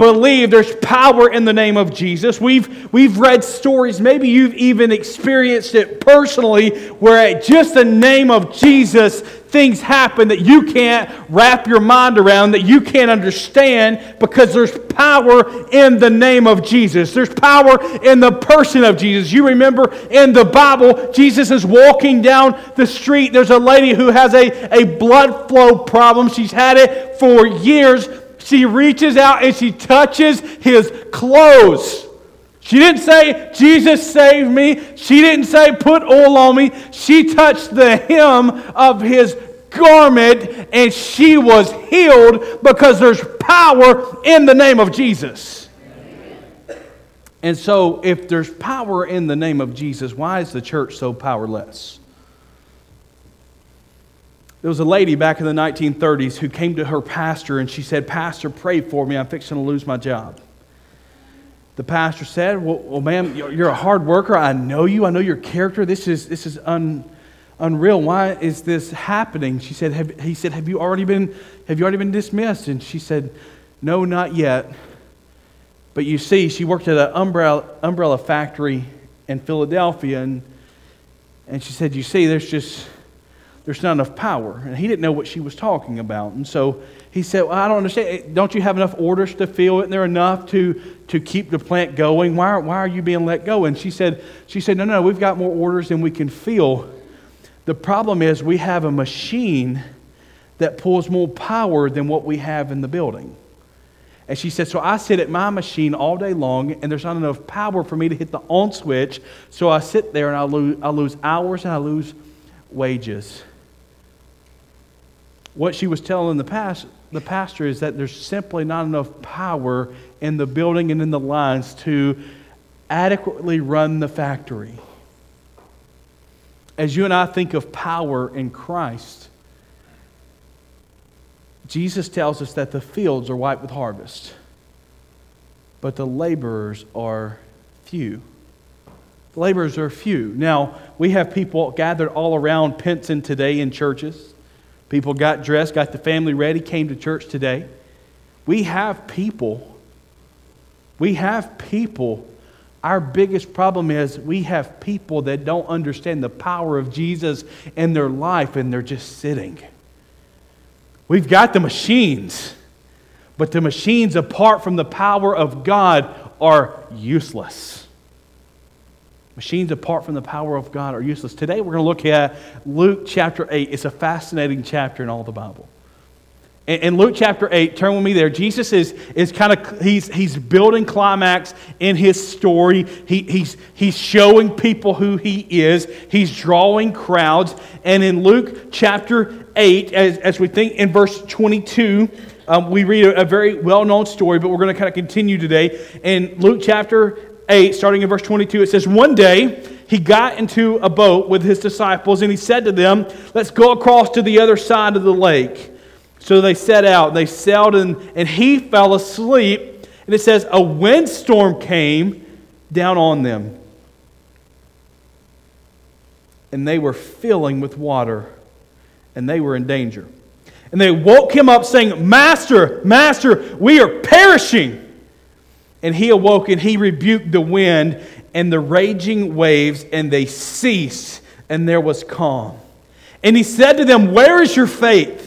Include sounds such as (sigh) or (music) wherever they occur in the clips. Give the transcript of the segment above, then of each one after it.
believe there's power in the name of Jesus. We've, we've read stories, maybe you've even experienced it personally, where at just the name of Jesus, things happen that you can't wrap your mind around, that you can't understand, because there's power in the name of Jesus. There's power in the person of Jesus. You remember in the Bible, Jesus is walking down the street. There's a lady who has a, a blood flow problem. She's had it for years. She reaches out and she touches his clothes. She didn't say, Jesus saved me. She didn't say, put oil on me. She touched the hem of his garment and she was healed because there's power in the name of Jesus. And so, if there's power in the name of Jesus, why is the church so powerless? There was a lady back in the 1930s who came to her pastor and she said, Pastor, pray for me. I'm fixing to lose my job. The pastor said, Well, well ma'am, you're a hard worker. I know you. I know your character. This is, this is un, unreal. Why is this happening? She said, have, He said, have you, already been, have you already been dismissed? And she said, No, not yet. But you see, she worked at an umbrella, umbrella factory in Philadelphia. And, and she said, You see, there's just there's not enough power. And he didn't know what she was talking about. And so he said, well, I don't understand. Don't you have enough orders to fill? Isn't there enough to, to keep the plant going? Why, why are you being let go? And she said, she said, no, no, we've got more orders than we can fill. The problem is we have a machine that pulls more power than what we have in the building. And she said, So I sit at my machine all day long, and there's not enough power for me to hit the on switch. So I sit there and I lose, I lose hours and I lose wages what she was telling the, past, the pastor is that there's simply not enough power in the building and in the lines to adequately run the factory. As you and I think of power in Christ, Jesus tells us that the fields are white with harvest, but the laborers are few. The laborers are few. Now, we have people gathered all around Pinson today in churches. People got dressed, got the family ready, came to church today. We have people. We have people. Our biggest problem is we have people that don't understand the power of Jesus in their life and they're just sitting. We've got the machines, but the machines, apart from the power of God, are useless. Machines apart from the power of God are useless. Today we're going to look at Luke chapter 8. It's a fascinating chapter in all the Bible. In Luke chapter 8, turn with me there. Jesus is, is kind of, he's, he's building climax in his story. He, he's, he's showing people who he is. He's drawing crowds. And in Luke chapter 8, as, as we think in verse 22, um, we read a, a very well known story, but we're going to kind of continue today. In Luke chapter 8, starting in verse 22, it says, One day he got into a boat with his disciples, and he said to them, Let's go across to the other side of the lake. So they set out. They sailed, and, and he fell asleep. And it says, A windstorm came down on them. And they were filling with water, and they were in danger. And they woke him up, saying, Master, Master, we are perishing. And he awoke and he rebuked the wind and the raging waves, and they ceased, and there was calm. And he said to them, Where is your faith?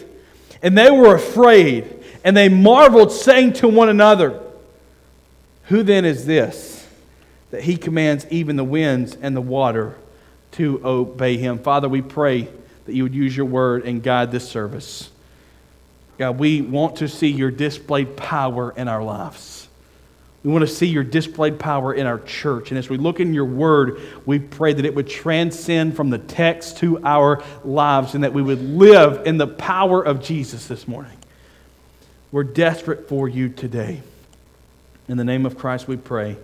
And they were afraid, and they marveled, saying to one another, Who then is this that he commands even the winds and the water to obey him? Father, we pray that you would use your word and guide this service. God, we want to see your displayed power in our lives. We want to see your displayed power in our church. And as we look in your word, we pray that it would transcend from the text to our lives and that we would live in the power of Jesus this morning. We're desperate for you today. In the name of Christ, we pray.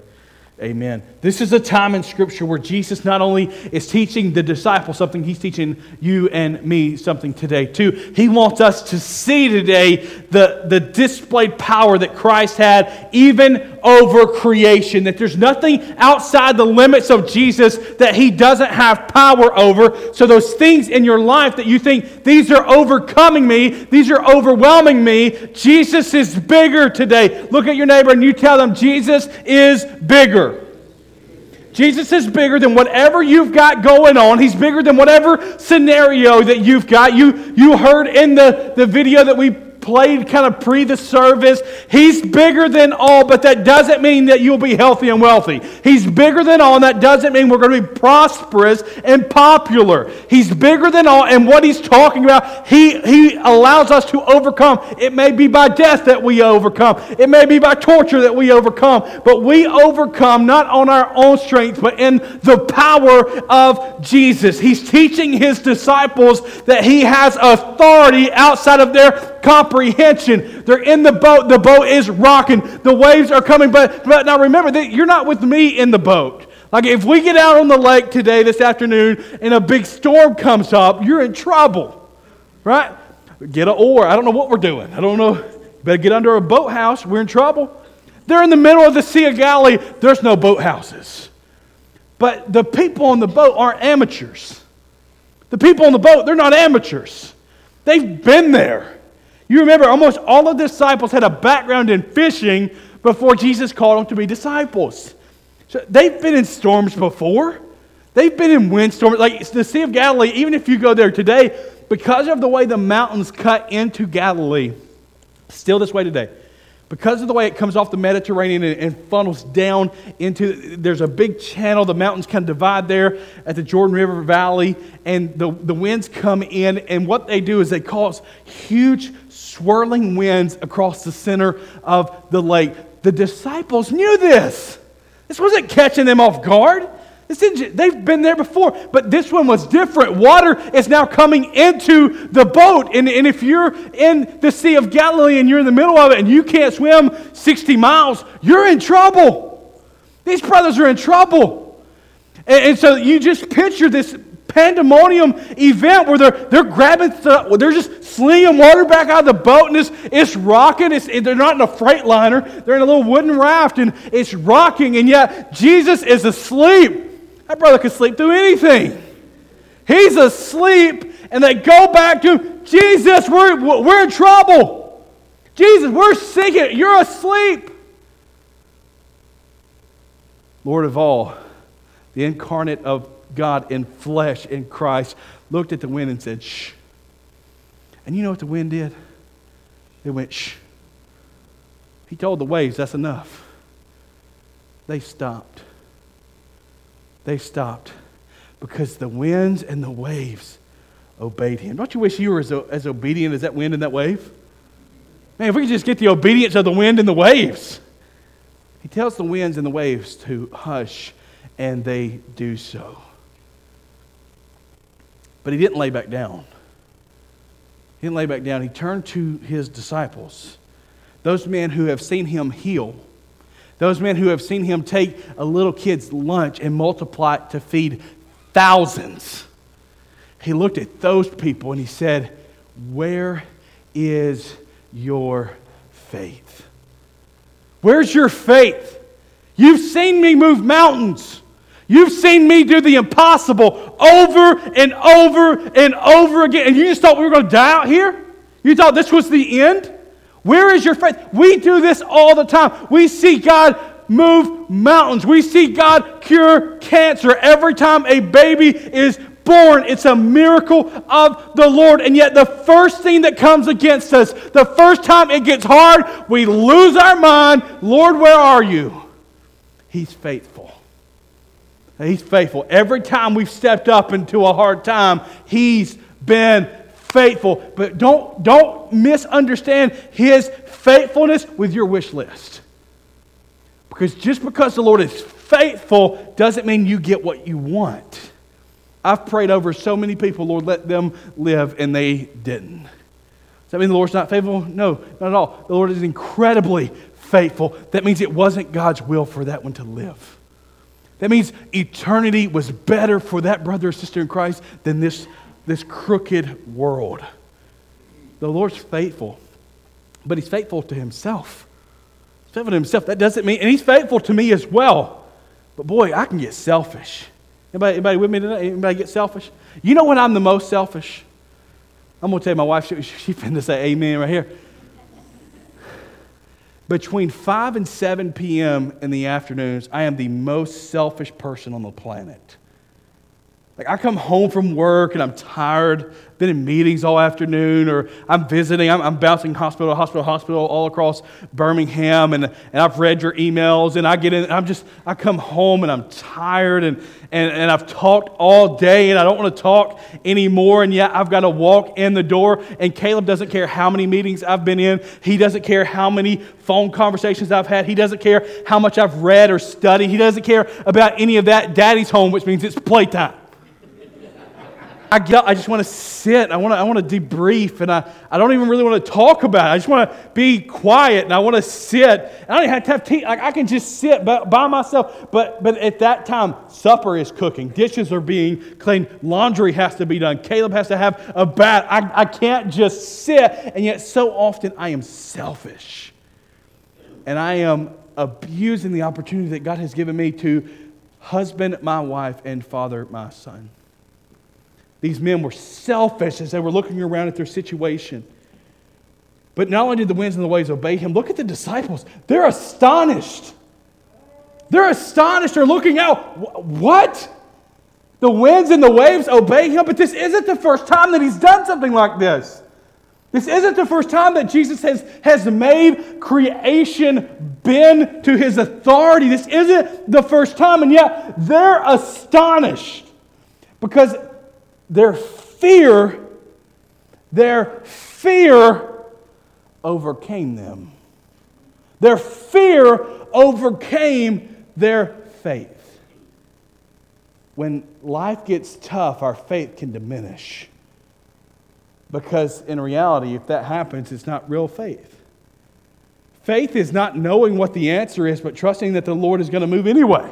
Amen. This is a time in Scripture where Jesus not only is teaching the disciples something, he's teaching you and me something today, too. He wants us to see today the, the displayed power that Christ had even over creation, that there's nothing outside the limits of Jesus that he doesn't have power over. So, those things in your life that you think, these are overcoming me, these are overwhelming me, Jesus is bigger today. Look at your neighbor and you tell them, Jesus is bigger. Jesus is bigger than whatever you've got going on. He's bigger than whatever scenario that you've got. You, you heard in the, the video that we played kind of pre the service. He's bigger than all, but that doesn't mean that you'll be healthy and wealthy. He's bigger than all, and that doesn't mean we're going to be prosperous and popular. He's bigger than all, and what he's talking about, he, he allows us to overcome. It may be by death that we overcome, it may be by torture that we overcome, but we overcome not on our own strength, but in the power of Jesus. He's teaching his disciples that he has authority outside of their comprehension. They're in the boat. The boat is rocking. The waves are coming. But, but now remember, that you're not with me in the boat. Like if we get out on the lake today, this afternoon, and a big storm comes up, you're in trouble, right? Get an oar. I don't know what we're doing. I don't know. better get under a boathouse. We're in trouble. They're in the middle of the Sea of Galilee. There's no boathouses. But the people on the boat aren't amateurs. The people on the boat, they're not amateurs. They've been there. You remember, almost all of the disciples had a background in fishing before Jesus called them to be disciples. So they've been in storms before. They've been in windstorms. Like the Sea of Galilee, even if you go there today, because of the way the mountains cut into Galilee, still this way today, because of the way it comes off the Mediterranean and, funnels down into, there's a big channel. The mountains kind of divide there at the Jordan River Valley, and the, the winds come in. And what they do is they cause huge swirling winds across the center of the lake. The disciples knew this. This wasn't catching them off guard. They've been there before, but this one was different. Water is now coming into the boat. And, and if you're in the Sea of Galilee and you're in the middle of it and you can't swim 60 miles, you're in trouble. These brothers are in trouble. And, and so you just picture this pandemonium event where they're, they're grabbing stuff, they're just slinging water back out of the boat and it's, it's rocking. It's, they're not in a freight liner, they're in a little wooden raft and it's rocking, and yet Jesus is asleep. That brother could sleep through anything. He's asleep, and they go back to Jesus, we're, we're in trouble. Jesus, we're sinking. You're asleep. Lord of all, the incarnate of God in flesh in Christ, looked at the wind and said, Shh. And you know what the wind did? It went, Shh. He told the waves, That's enough. They stopped. They stopped because the winds and the waves obeyed him. Don't you wish you were as, as obedient as that wind and that wave? Man, if we could just get the obedience of the wind and the waves. He tells the winds and the waves to hush, and they do so. But he didn't lay back down. He didn't lay back down. He turned to his disciples, those men who have seen him heal, those men who have seen him take a little kid's lunch and multiply it to feed thousands. He looked at those people and he said, Where is your faith? Where's your faith? You've seen me move mountains. You've seen me do the impossible over and over and over again. And you just thought we were going to die out here? You thought this was the end? Where is your faith? We do this all the time. We see God move mountains. We see God cure cancer. Every time a baby is born, it's a miracle of the Lord. And yet, the first thing that comes against us, the first time it gets hard, we lose our mind. Lord, where are you? He's faithful. He's faithful. Every time we've stepped up into a hard time, He's been faithful. But don't, don't misunderstand His faithfulness with your wish list. Because just because the Lord is faithful doesn't mean you get what you want. I've prayed over so many people, Lord, let them live, and they didn't. Does that mean the Lord's not faithful? No, not at all. The Lord is incredibly faithful. That means it wasn't God's will for that one to live. That means eternity was better for that brother or sister in Christ than this, this crooked world. The Lord's faithful, but He's faithful to Himself. He's faithful to Himself. That doesn't mean, and He's faithful to me as well. But boy, I can get selfish. Anybody, anybody with me tonight? Anybody get selfish? You know when I'm the most selfish? I'm going to tell you, my wife, she, she finna say amen right here. Between 5 and 7 p.m. in the afternoons, I am the most selfish person on the planet. Like, I come home from work and I'm tired, been in meetings all afternoon, or I'm visiting, I'm, I'm bouncing hospital hospital, hospital all across Birmingham, and, and I've read your emails, and I get in, I'm just, I come home and I'm tired, and, and, and I've talked all day, and I don't want to talk anymore, and yet I've got to walk in the door, and Caleb doesn't care how many meetings I've been in, he doesn't care how many phone conversations I've had, he doesn't care how much I've read or studied, he doesn't care about any of that. Daddy's home, which means it's playtime. I, get, I just want to sit. I want to, I want to debrief, and I, I don't even really want to talk about it. I just want to be quiet, and I want to sit. I don't even have to have tea. Like, I can just sit by, by myself. But, but at that time, supper is cooking, dishes are being cleaned, laundry has to be done. Caleb has to have a bath. I, I can't just sit. And yet, so often, I am selfish. And I am abusing the opportunity that God has given me to husband my wife and father my son. These men were selfish as they were looking around at their situation. But not only did the winds and the waves obey him, look at the disciples. They're astonished. They're astonished. They're looking out. What? The winds and the waves obey him? But this isn't the first time that he's done something like this. This isn't the first time that Jesus has, has made creation bend to his authority. This isn't the first time, and yet they're astonished because their fear, their fear overcame them. Their fear overcame their faith. When life gets tough, our faith can diminish. Because in reality, if that happens, it's not real faith. Faith is not knowing what the answer is, but trusting that the Lord is going to move anyway.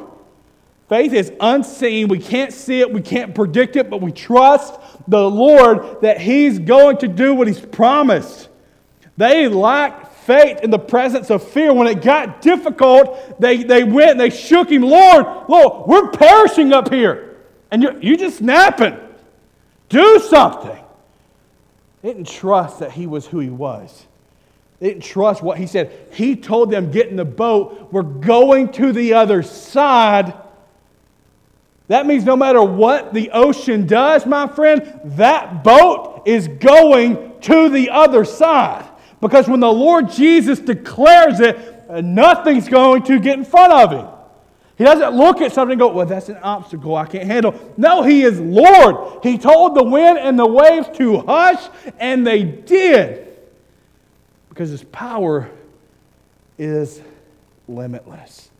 Faith is unseen. We can't see it, we can't predict it, but we trust the Lord that He's going to do what He's promised. They lacked faith in the presence of fear. When it got difficult, they, they went and they shook Him. Lord, Lord, we're perishing up here. And you're, you're just napping. Do something. They didn't trust that He was who He was. They didn't trust what He said. He told them, Get in the boat. We're going to the other side. That means no matter what the ocean does, my friend, that boat is going to the other side. Because when the Lord Jesus declares it, nothing's going to get in front of him. He doesn't look at something and go, Well, that's an obstacle I can't handle. No, He is Lord. He told the wind and the waves to hush, and they did. Because His power is limitless.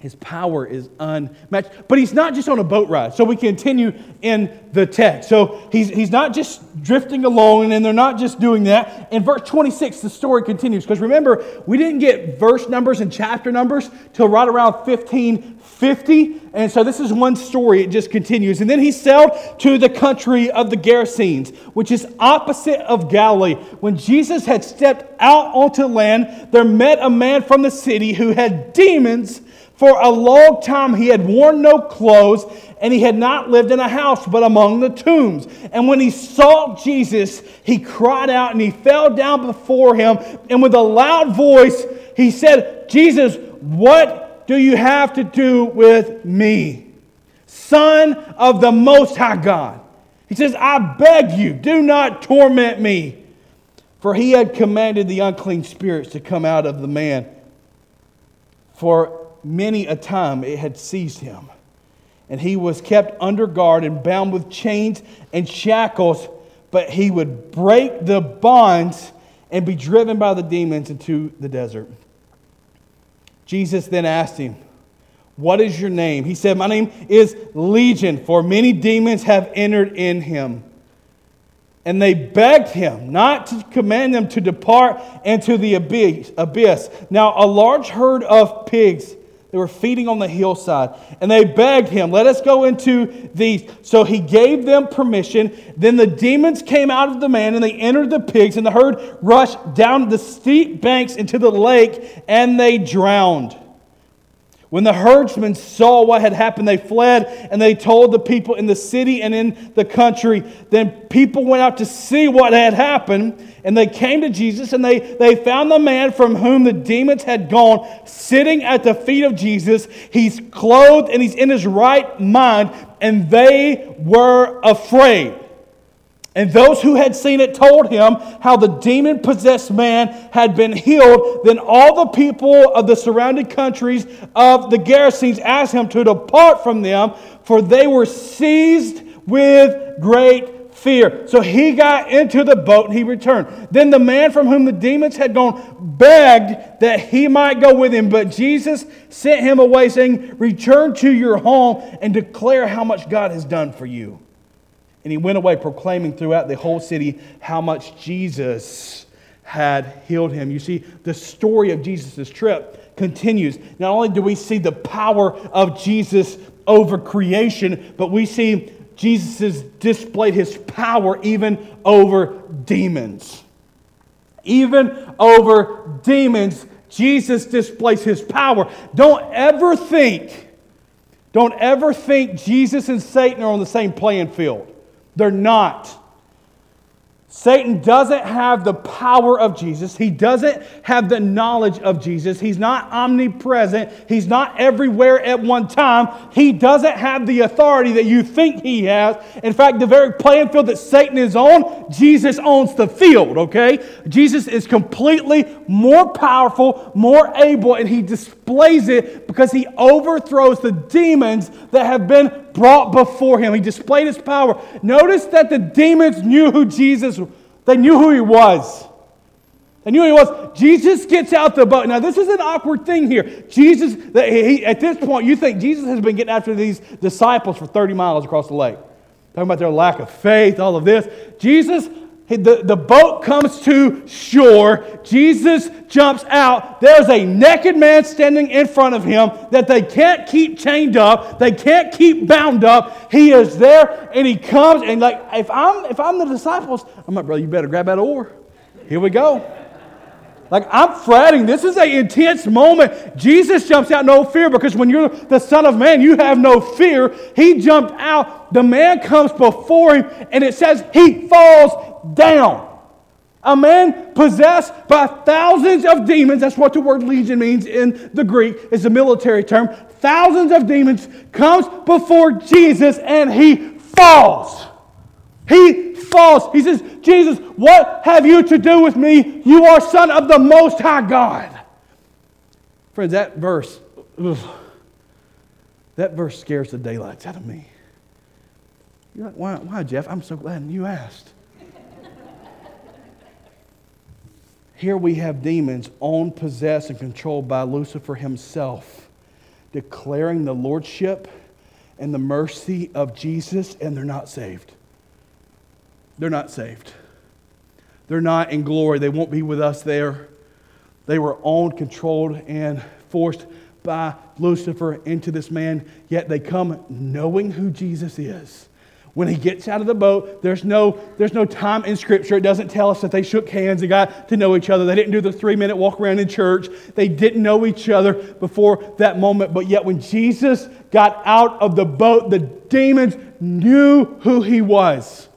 His power is unmatched. But he's not just on a boat ride. So we continue in the text. So he's, he's not just drifting along, and they're not just doing that. In verse 26, the story continues. Because remember, we didn't get verse numbers and chapter numbers till right around 1550. And so this is one story. It just continues. And then he sailed to the country of the Gerasenes, which is opposite of Galilee. When Jesus had stepped out onto land, there met a man from the city who had demons for a long time he had worn no clothes, and he had not lived in a house, but among the tombs. And when he saw Jesus, he cried out and he fell down before him. And with a loud voice, he said, Jesus, what do you have to do with me? Son of the Most High God. He says, I beg you, do not torment me. For he had commanded the unclean spirits to come out of the man. For many a time it had seized him. And he was kept under guard and bound with chains and shackles, but he would break the bonds and be driven by the demons into the desert. Jesus then asked him, What is your name? He said, My name is Legion, for many demons have entered in him. And they begged him not to command them to depart into the abyss. Now, a large herd of pigs They were feeding on the hillside. And they begged him, Let us go into these. So he gave them permission. Then the demons came out of the man and they entered the pigs, and the herd rushed down the steep banks into the lake and they drowned. When the herdsmen saw what had happened, they fled and they told the people in the city and in the country. Then people went out to see what had happened, and they came to Jesus and they, they found the man from whom the demons had gone sitting at the feet of Jesus. He's clothed and he's in his right mind, and they were afraid. And those who had seen it told him how the demon possessed man had been healed. Then all the people of the surrounding countries of the Gerasenes asked him to depart from them, for they were seized with great fear. So he got into the boat and he returned. Then the man from whom the demons had gone begged that he might go with him, but Jesus sent him away, saying, Return to your home and declare how much God has done for you. And he went away proclaiming throughout the whole city how much Jesus had healed him. You see, the story of Jesus' trip continues. Not only do we see the power of Jesus over creation, but we see Jesus displayed his power even over demons. Even over demons, Jesus displays his power. Don't ever think, don't ever think Jesus and Satan are on the same playing field. They're not. Satan doesn't have the power of Jesus. He doesn't have the knowledge of Jesus. He's not omnipresent. He's not everywhere at one time. He doesn't have the authority that you think he has. In fact, the very playing field that Satan is on, Jesus owns the field, okay? Jesus is completely more powerful, more able, and he displays it because he overthrows the demons that have been brought before him. He displayed his power. Notice that the demons knew who Jesus they knew who he was. They knew who he was. Jesus gets out the boat. Now, this is an awkward thing here. Jesus, he, at this point, you think Jesus has been getting after these disciples for 30 miles across the lake. Talking about their lack of faith, all of this. Jesus the, the boat comes to shore. Jesus jumps out. There's a naked man standing in front of him that they can't keep chained up. They can't keep bound up. He is there and he comes and like if I'm if I'm the disciples, I'm like, brother, you better grab that oar. Here we go. Like, I'm fretting. This is an intense moment. Jesus jumps out, no fear, because when you're the Son of Man, you have no fear. He jumped out. The man comes before him, and it says he falls down. A man possessed by thousands of demons, that's what the word legion means in the Greek, is a military term. Thousands of demons comes before Jesus and he falls. He falls. He says, Jesus, what have you to do with me? You are Son of the Most High God. Friends, that verse, ugh, that verse scares the daylights out of me. You're like, why, why, Jeff? I'm so glad you asked. Here we have demons owned, possessed, and controlled by Lucifer himself, declaring the lordship and the mercy of Jesus, and they're not saved they're not saved. They're not in glory. They won't be with us there. They were owned, controlled, and forced by Lucifer into this man, yet they come knowing who Jesus is. When he gets out of the boat, there's no, there's no time in Scripture. It doesn't tell us that they shook hands and got to know each other. They didn't do the three minute walk around in church. They didn't know each other before that moment. But yet, when Jesus got out of the boat, the demons knew who he was.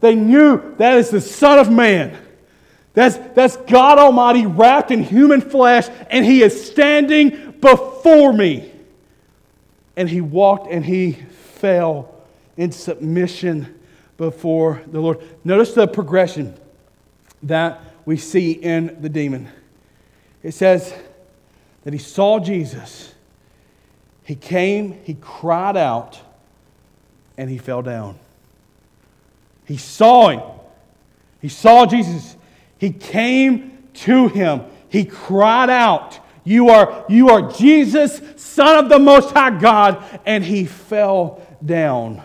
They knew that is the Son of Man. That's, that's God Almighty wrapped in human flesh, and He is standing before me. And He walked and He fell in submission before the Lord. Notice the progression that we see in the demon. It says that he saw Jesus, he came, he cried out, and he fell down. He saw him. He saw Jesus. He came to him. He cried out, You are, you are Jesus, Son of the Most High God. And he fell down.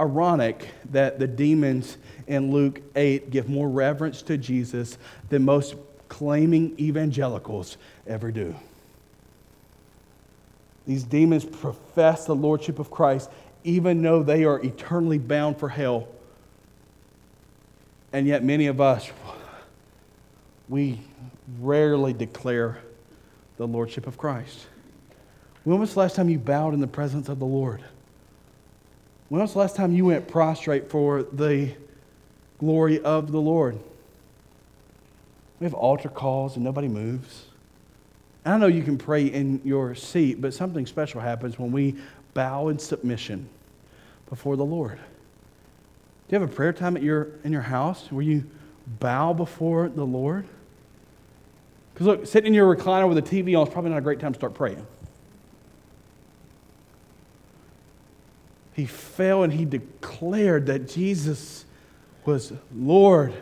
Ironic that the demons in Luke 8 give more reverence to Jesus than most claiming evangelicals ever do. These demons profess the lordship of Christ, even though they are eternally bound for hell. And yet, many of us, we rarely declare the lordship of Christ. When was the last time you bowed in the presence of the Lord? When was the last time you went prostrate for the glory of the Lord? We have altar calls and nobody moves. I know you can pray in your seat, but something special happens when we bow in submission before the Lord. Do you have a prayer time at your, in your house where you bow before the Lord? Because look, sitting in your recliner with a TV on is probably not a great time to start praying. He fell and he declared that Jesus was Lord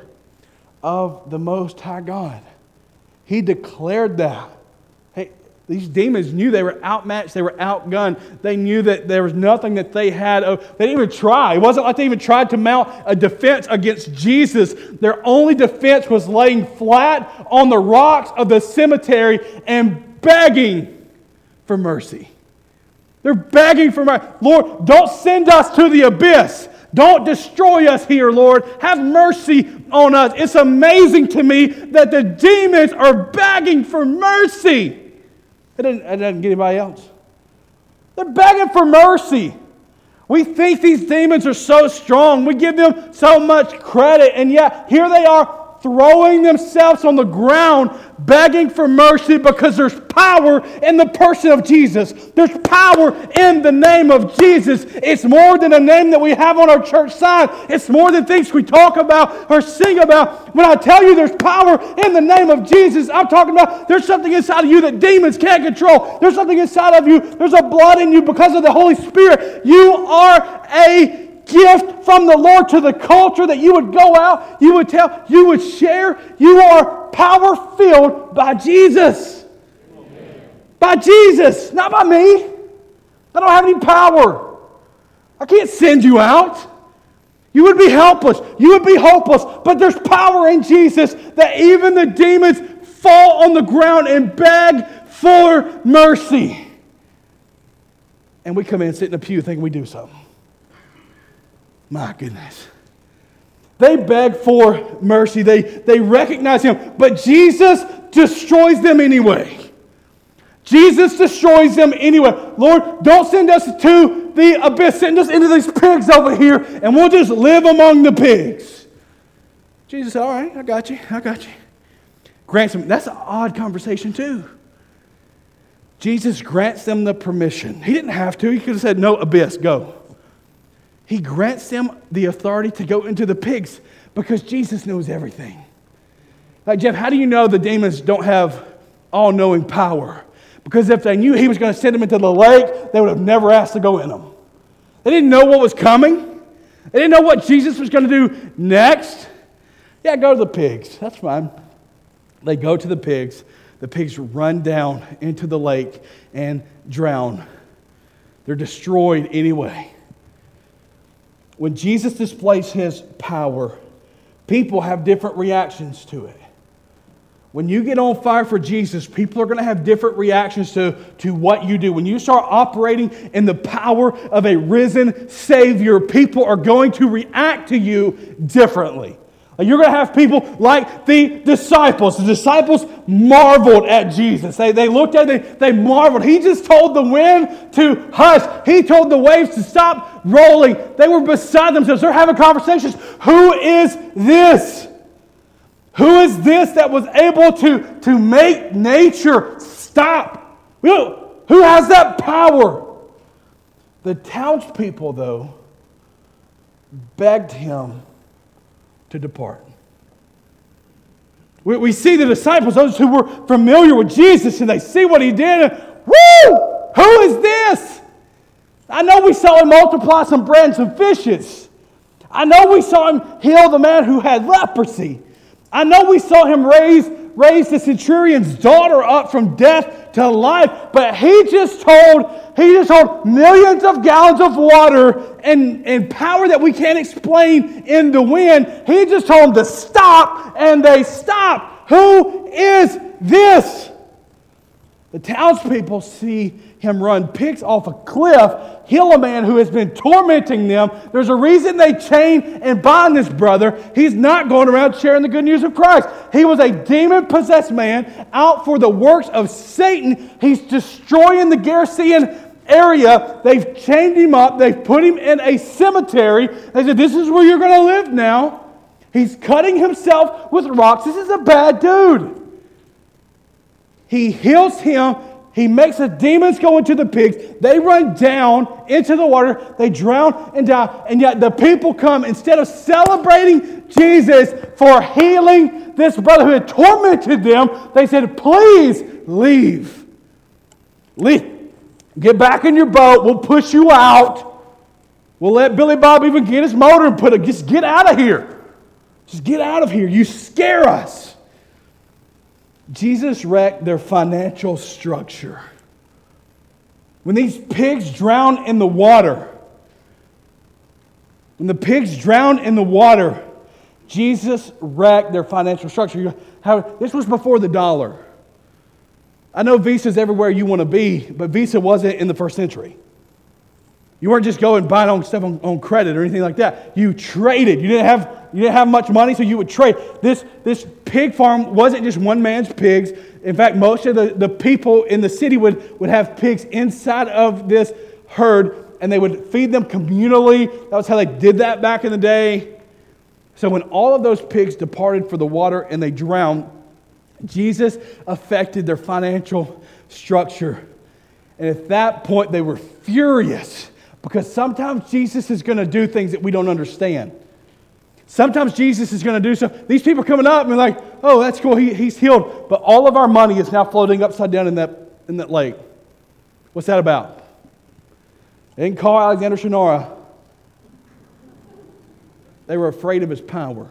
of the Most High God. He declared that. Hey, these demons knew they were outmatched, they were outgunned. They knew that there was nothing that they had. They didn't even try. It wasn't like they even tried to mount a defense against Jesus. Their only defense was laying flat on the rocks of the cemetery and begging for mercy. They're begging for mercy. Lord, don't send us to the abyss. Don't destroy us here, Lord. Have mercy on us. It's amazing to me that the demons are begging for mercy. It doesn't, it doesn't get anybody else. They're begging for mercy. We think these demons are so strong. We give them so much credit, and yet here they are throwing themselves on the ground, begging for mercy because there's power in the person of Jesus. There's power in the name of Jesus. It's more than a name that we have on our church sign, it's more than things we talk about or sing about. When I tell you there's power in the name of Jesus, I'm talking about there's something inside of you that demons can't control. There's something inside of you, there's a blood in you because of the Holy Spirit. You are a gift from the Lord to the culture that you would go out, you would tell, you would share. You are power filled by Jesus. Amen. By Jesus, not by me. I don't have any power. I can't send you out. You would be helpless. You would be hopeless. But there's power in Jesus that even the demons fall on the ground and beg for mercy. And we come in sit in a pew thinking we do something. My goodness. They beg for mercy, they, they recognize him, but Jesus destroys them anyway. Jesus destroys them anyway. Lord, don't send us to the abyss. Send us into these pigs over here, and we'll just live among the pigs. Jesus All right, I got you. I got you. Grants them. That's an odd conversation, too. Jesus grants them the permission. He didn't have to. He could have said, No, abyss, go. He grants them the authority to go into the pigs because Jesus knows everything. Like, Jeff, how do you know the demons don't have all knowing power? Because if they knew he was going to send them into the lake, they would have never asked to go in them. They didn't know what was coming, they didn't know what Jesus was going to do next. Yeah, go to the pigs. That's fine. They go to the pigs. The pigs run down into the lake and drown. They're destroyed anyway when Jesus displays his power, people have different reactions to it. When you get on fire for Jesus, people are going to have different reactions to, to what you do. When you start operating in the power of a risen Savior, people are going to react to you differently. You're going to have people like the disciples. The disciples marveled at Jesus. They, they looked at it, they, they marveled. He just told the wind to hush, he told the waves to stop rolling. They were beside themselves. They're having conversations. Who is this? Who is this that was able to, to make nature stop? Who has that power? The townspeople, though, begged him to depart. We, we see the disciples, those who were familiar with Jesus, and they see what he did, and woo! Who is this? I know we saw him multiply some bread and some fishes. I know we saw him heal the man who had leprosy. I know we saw him raise, raise the centurion's daughter up from death to life, but he just told he just told millions of gallons of water and, and power that we can't explain in the wind. He just told them to stop, and they stopped. Who is this? The townspeople see him run pigs off a cliff, heal a man who has been tormenting them. There's a reason they chain and bind this brother. He's not going around sharing the good news of Christ. He was a demon possessed man out for the works of Satan. He's destroying the Gerasenes area. They've chained him up, they've put him in a cemetery. They said, This is where you're going to live now. He's cutting himself with rocks. This is a bad dude. He heals him. He makes the demons go into the pigs. They run down into the water. They drown and die. And yet the people come, instead of celebrating Jesus for healing this brother who had tormented them, they said, Please leave. Leave. Get back in your boat. We'll push you out. We'll let Billy Bob even get his motor and put it. Just get out of here. Just get out of here. You scare us. Jesus wrecked their financial structure. When these pigs drown in the water, when the pigs drown in the water, Jesus wrecked their financial structure. How, this was before the dollar. I know Visa's everywhere you want to be, but Visa wasn't in the first century. You weren't just going buying on stuff on, on credit or anything like that. You traded. You didn't have you didn't have much money, so you would trade. This, this pig farm wasn't just one man's pigs. In fact, most of the, the people in the city would, would have pigs inside of this herd, and they would feed them communally. That was how they did that back in the day. So when all of those pigs departed for the water and they drowned, Jesus affected their financial structure. And at that point, they were furious because sometimes Jesus is going to do things that we don't understand. Sometimes Jesus is going to do so. These people coming up and like, oh, that's cool, he, he's healed. But all of our money is now floating upside down in that, in that lake. What's that about? They didn't call Alexander Shunnarah. They were afraid of his power.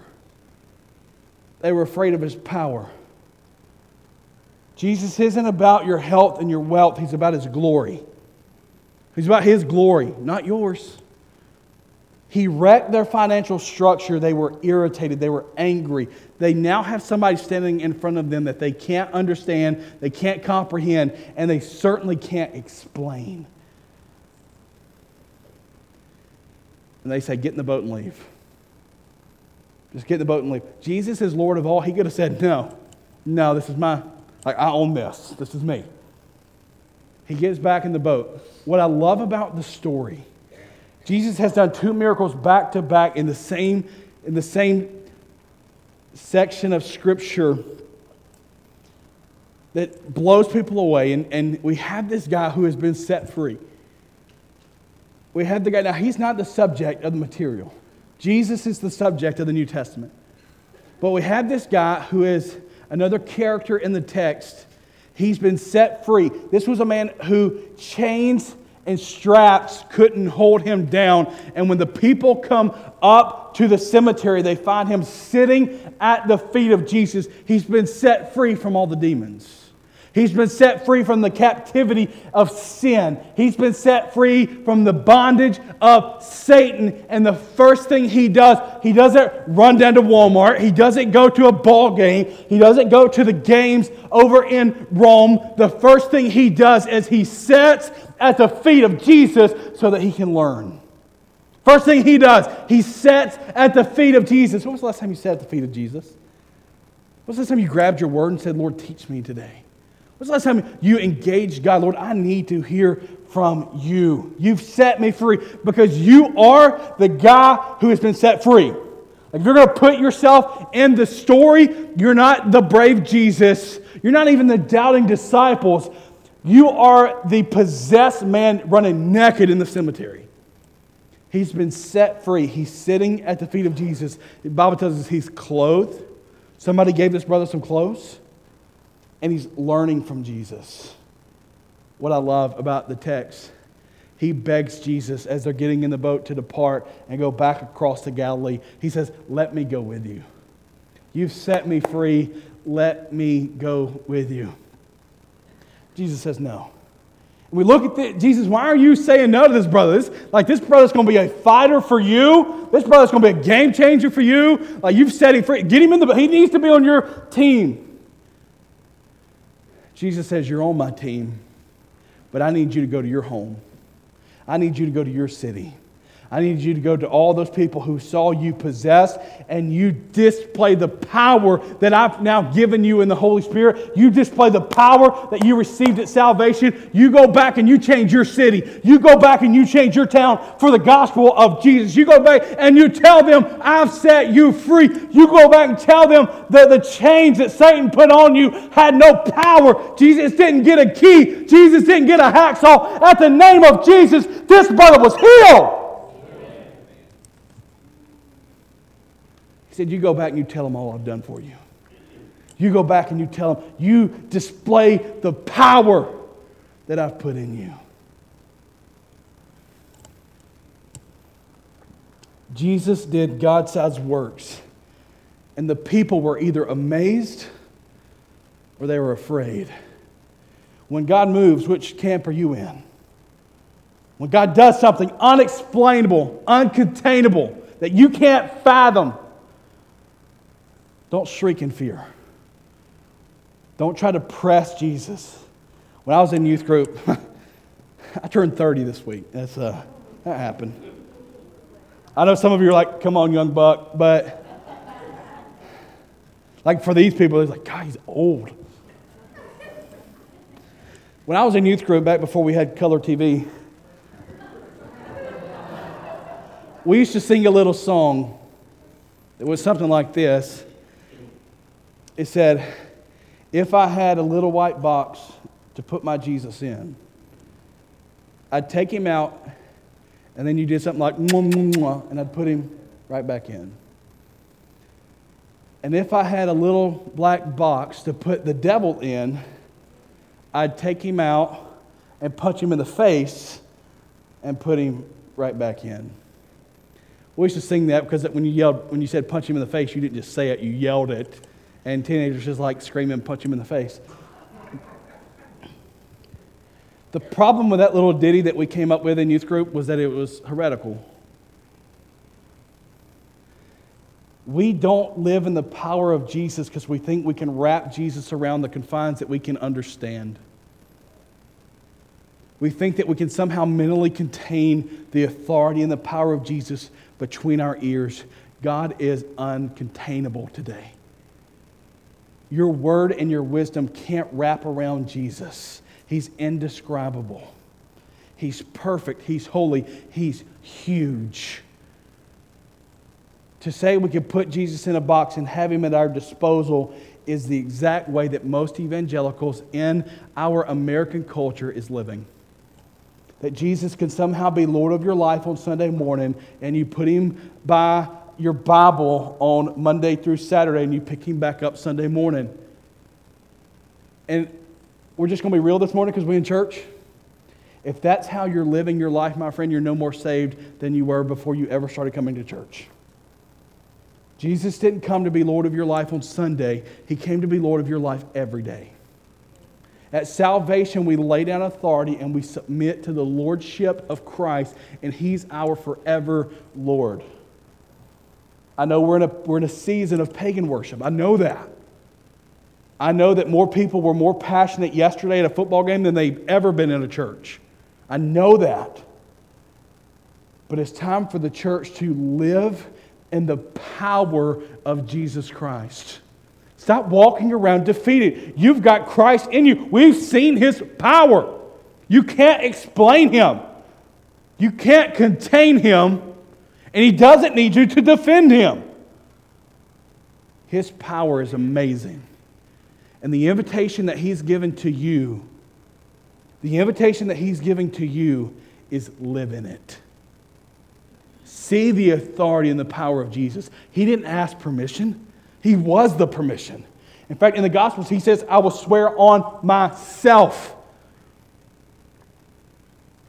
They were afraid of his power. Jesus isn't about your health and your wealth, he's about his glory. He's about his glory, not yours. He wrecked their financial structure. They were irritated. They were angry. They now have somebody standing in front of them that they can't understand, they can't comprehend, and they certainly can't explain. And they say, Get in the boat and leave. Just get in the boat and leave. Jesus is Lord of all. He could have said, No, no, this is my, like, I own this. This is me. He gets back in the boat. What I love about the story Jesus has done two miracles back to back in the same, in the same section of Scripture that blows people away. And, and we have this guy who has been set free. We have the guy, now he's not the subject of the material. Jesus is the subject of the New Testament. But we have this guy who is another character in the text. He's been set free. This was a man who chains and straps couldn't hold him down. And when the people come up to the cemetery, they find him sitting at the feet of Jesus. He's been set free from all the demons. He's been set free from the captivity of sin. He's been set free from the bondage of Satan. And the first thing he does, he doesn't run down to Walmart. He doesn't go to a ball game. He doesn't go to the games over in Rome. The first thing he does is he sits at the feet of Jesus so that he can learn. First thing he does, he sits at the feet of Jesus. When was the last time you sat at the feet of Jesus? When was the last time you grabbed your word and said, Lord, teach me today? When was the last time you engaged God? Lord, I need to hear from you. You've set me free because you are the guy who has been set free. If you're going to put yourself in the story, you're not the brave Jesus. You're not even the doubting disciples. You are the possessed man running naked in the cemetery. He's been set free. He's sitting at the feet of Jesus. The Bible tells us he's clothed. Somebody gave this brother some clothes, and he's learning from Jesus. What I love about the text, he begs Jesus as they're getting in the boat to depart and go back across to Galilee. He says, Let me go with you. You've set me free. Let me go with you. Jesus says no. we look at the, Jesus, why are you saying no to this brother? This, like, this brother's going to be a fighter for you. This brother's going to be a game changer for you. Like, you've set him free. Get him in the, he needs to be on your team. Jesus says, You're on my team, but I need you to go to your home. I need you to go to your city. I need you to go to all those people who saw you possessed and you display the power that I've now given you in the Holy Spirit. You display the power that you received at salvation. You go back and you change your city. You go back and you change your town for the gospel of Jesus. You go back and you tell them, I've set you free. You go back and tell them that the chains that Satan put on you had no power. Jesus didn't get a key, Jesus didn't get a hacksaw. At the name of Jesus, this brother was healed. Said, You go back and you tell them all I've done for you. You go back and you tell them, You display the power that I've put in you. Jesus did God sized works, and the people were either amazed or they were afraid. When God moves, which camp are you in? When God does something unexplainable, uncontainable, that you can't fathom, don't shriek in fear. Don't try to press Jesus. When I was in youth group, (laughs) I turned 30 this week. That's, uh, that happened. I know some of you are like, come on, young buck, but like for these people, it's like, God, he's old. When I was in youth group back before we had color TV, we used to sing a little song. It was something like this it said, If I had a little white box to put my Jesus in, I'd take him out, and then you did something like, mwah, mwah, mwah, and I'd put him right back in. And if I had a little black box to put the devil in, I'd take him out and punch him in the face and put him right back in. We used to sing that because when you yelled, when you said punch him in the face, you didn't just say it, you yelled it and teenagers just like scream and punch him in the face. The problem with that little ditty that we came up with in youth group was that it was heretical. We don't live in the power of Jesus because we think we can wrap Jesus around the confines that we can understand. We think that we can somehow mentally contain the authority and the power of Jesus between our ears. God is uncontainable today. Your word and your wisdom can't wrap around Jesus. He's indescribable. He's perfect. He's holy. He's huge. To say we can put Jesus in a box and have him at our disposal is the exact way that most evangelicals in our American culture is living. That Jesus can somehow be Lord of your life on Sunday morning and you put him by your Bible on Monday through Saturday and you pick him back up Sunday morning. And we're just going to be real this morning because we're in church. If that's how you're living your life, my friend, you're no more saved than you were before you ever started coming to church. Jesus didn't come to be Lord of your life on Sunday, He came to be Lord of your life every day. At salvation, we lay down authority and we submit to the lordship of Christ, and He's our forever Lord. I know we're in, a, we're in a season of pagan worship. I know that. I know that more people were more passionate yesterday at a football game than they've ever been in a church. I know that. But it's time for the church to live in the power of Jesus Christ. Stop walking around defeated. You've got Christ in you. We've seen his power. You can't explain him, you can't contain him. And he doesn't need you to defend him. His power is amazing. And the invitation that he's given to you, the invitation that he's giving to you is live in it. See the authority and the power of Jesus. He didn't ask permission, he was the permission. In fact, in the Gospels, he says, I will swear on myself.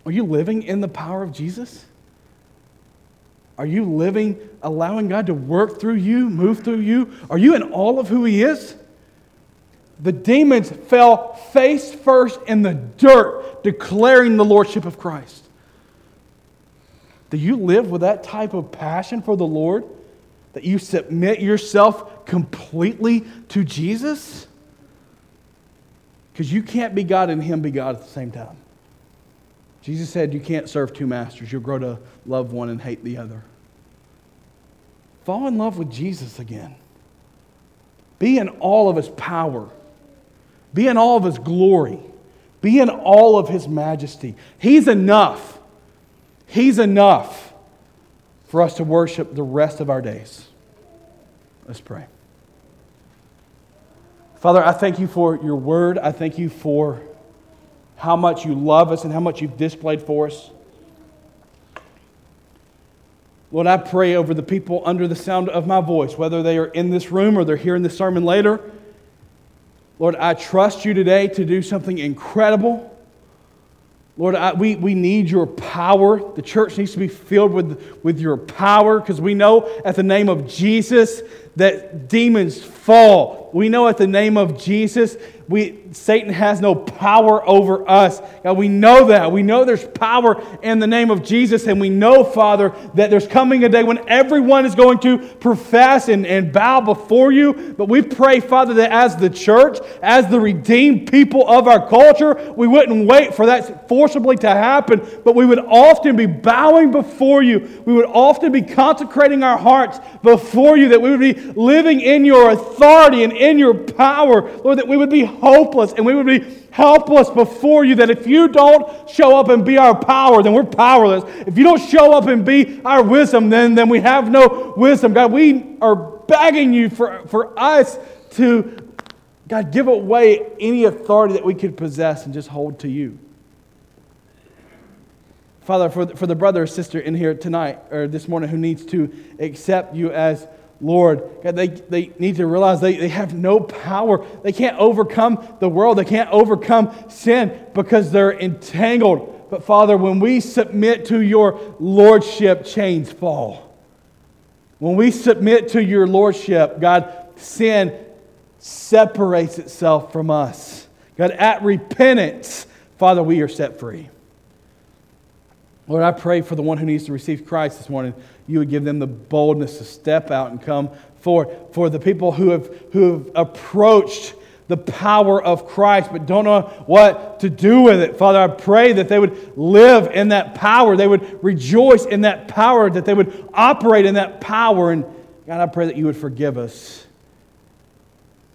Are you living in the power of Jesus? Are you living, allowing God to work through you, move through you? Are you in all of who He is? The demons fell face first in the dirt, declaring the Lordship of Christ. Do you live with that type of passion for the Lord? That you submit yourself completely to Jesus? Because you can't be God and Him be God at the same time. Jesus said you can't serve two masters. You'll grow to love one and hate the other. Fall in love with Jesus again. Be in all of His power, be in all of His glory, be in all of His majesty. He's enough. He's enough for us to worship the rest of our days. Let's pray. Father, I thank you for your word. I thank you for how much you love us and how much you've displayed for us. Lord, I pray over the people under the sound of my voice, whether they are in this room or they're hearing the sermon later. Lord, I trust you today to do something incredible. Lord, I, we, we need your power. The church needs to be filled with, with your power because we know at the name of Jesus that demons fall. We know at the name of Jesus we, Satan has no power over us. God, we know that. We know there's power in the name of Jesus. And we know, Father, that there's coming a day when everyone is going to profess and, and bow before you. But we pray, Father, that as the church, as the redeemed people of our culture, we wouldn't wait for that forcibly to happen, but we would often be bowing before you. We would often be consecrating our hearts before you, that we would be living in your authority and in your power. Lord, that we would be hopeless and we would be helpless before you. That if you don't show up and be our power, then we're powerless. If you don't show up and be our wisdom, then, then we have no wisdom. God, we are begging you for, for us to, God, give away any authority that we could possess and just hold to you. Father, for, for the brother or sister in here tonight or this morning who needs to accept you as Lord. God, they, they need to realize they, they have no power. They can't overcome the world. They can't overcome sin because they're entangled. But Father, when we submit to your lordship, chains fall. When we submit to your lordship, God, sin separates itself from us. God, at repentance, Father, we are set free. Lord, I pray for the one who needs to receive Christ this morning you would give them the boldness to step out and come forward. For the people who have, who have approached the power of Christ but don't know what to do with it. Father, I pray that they would live in that power. They would rejoice in that power, that they would operate in that power. And God, I pray that you would forgive us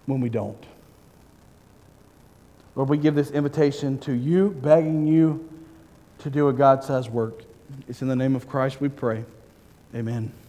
when we don't. Lord, we give this invitation to you, begging you to do a God sized work. It's in the name of Christ we pray. Amen.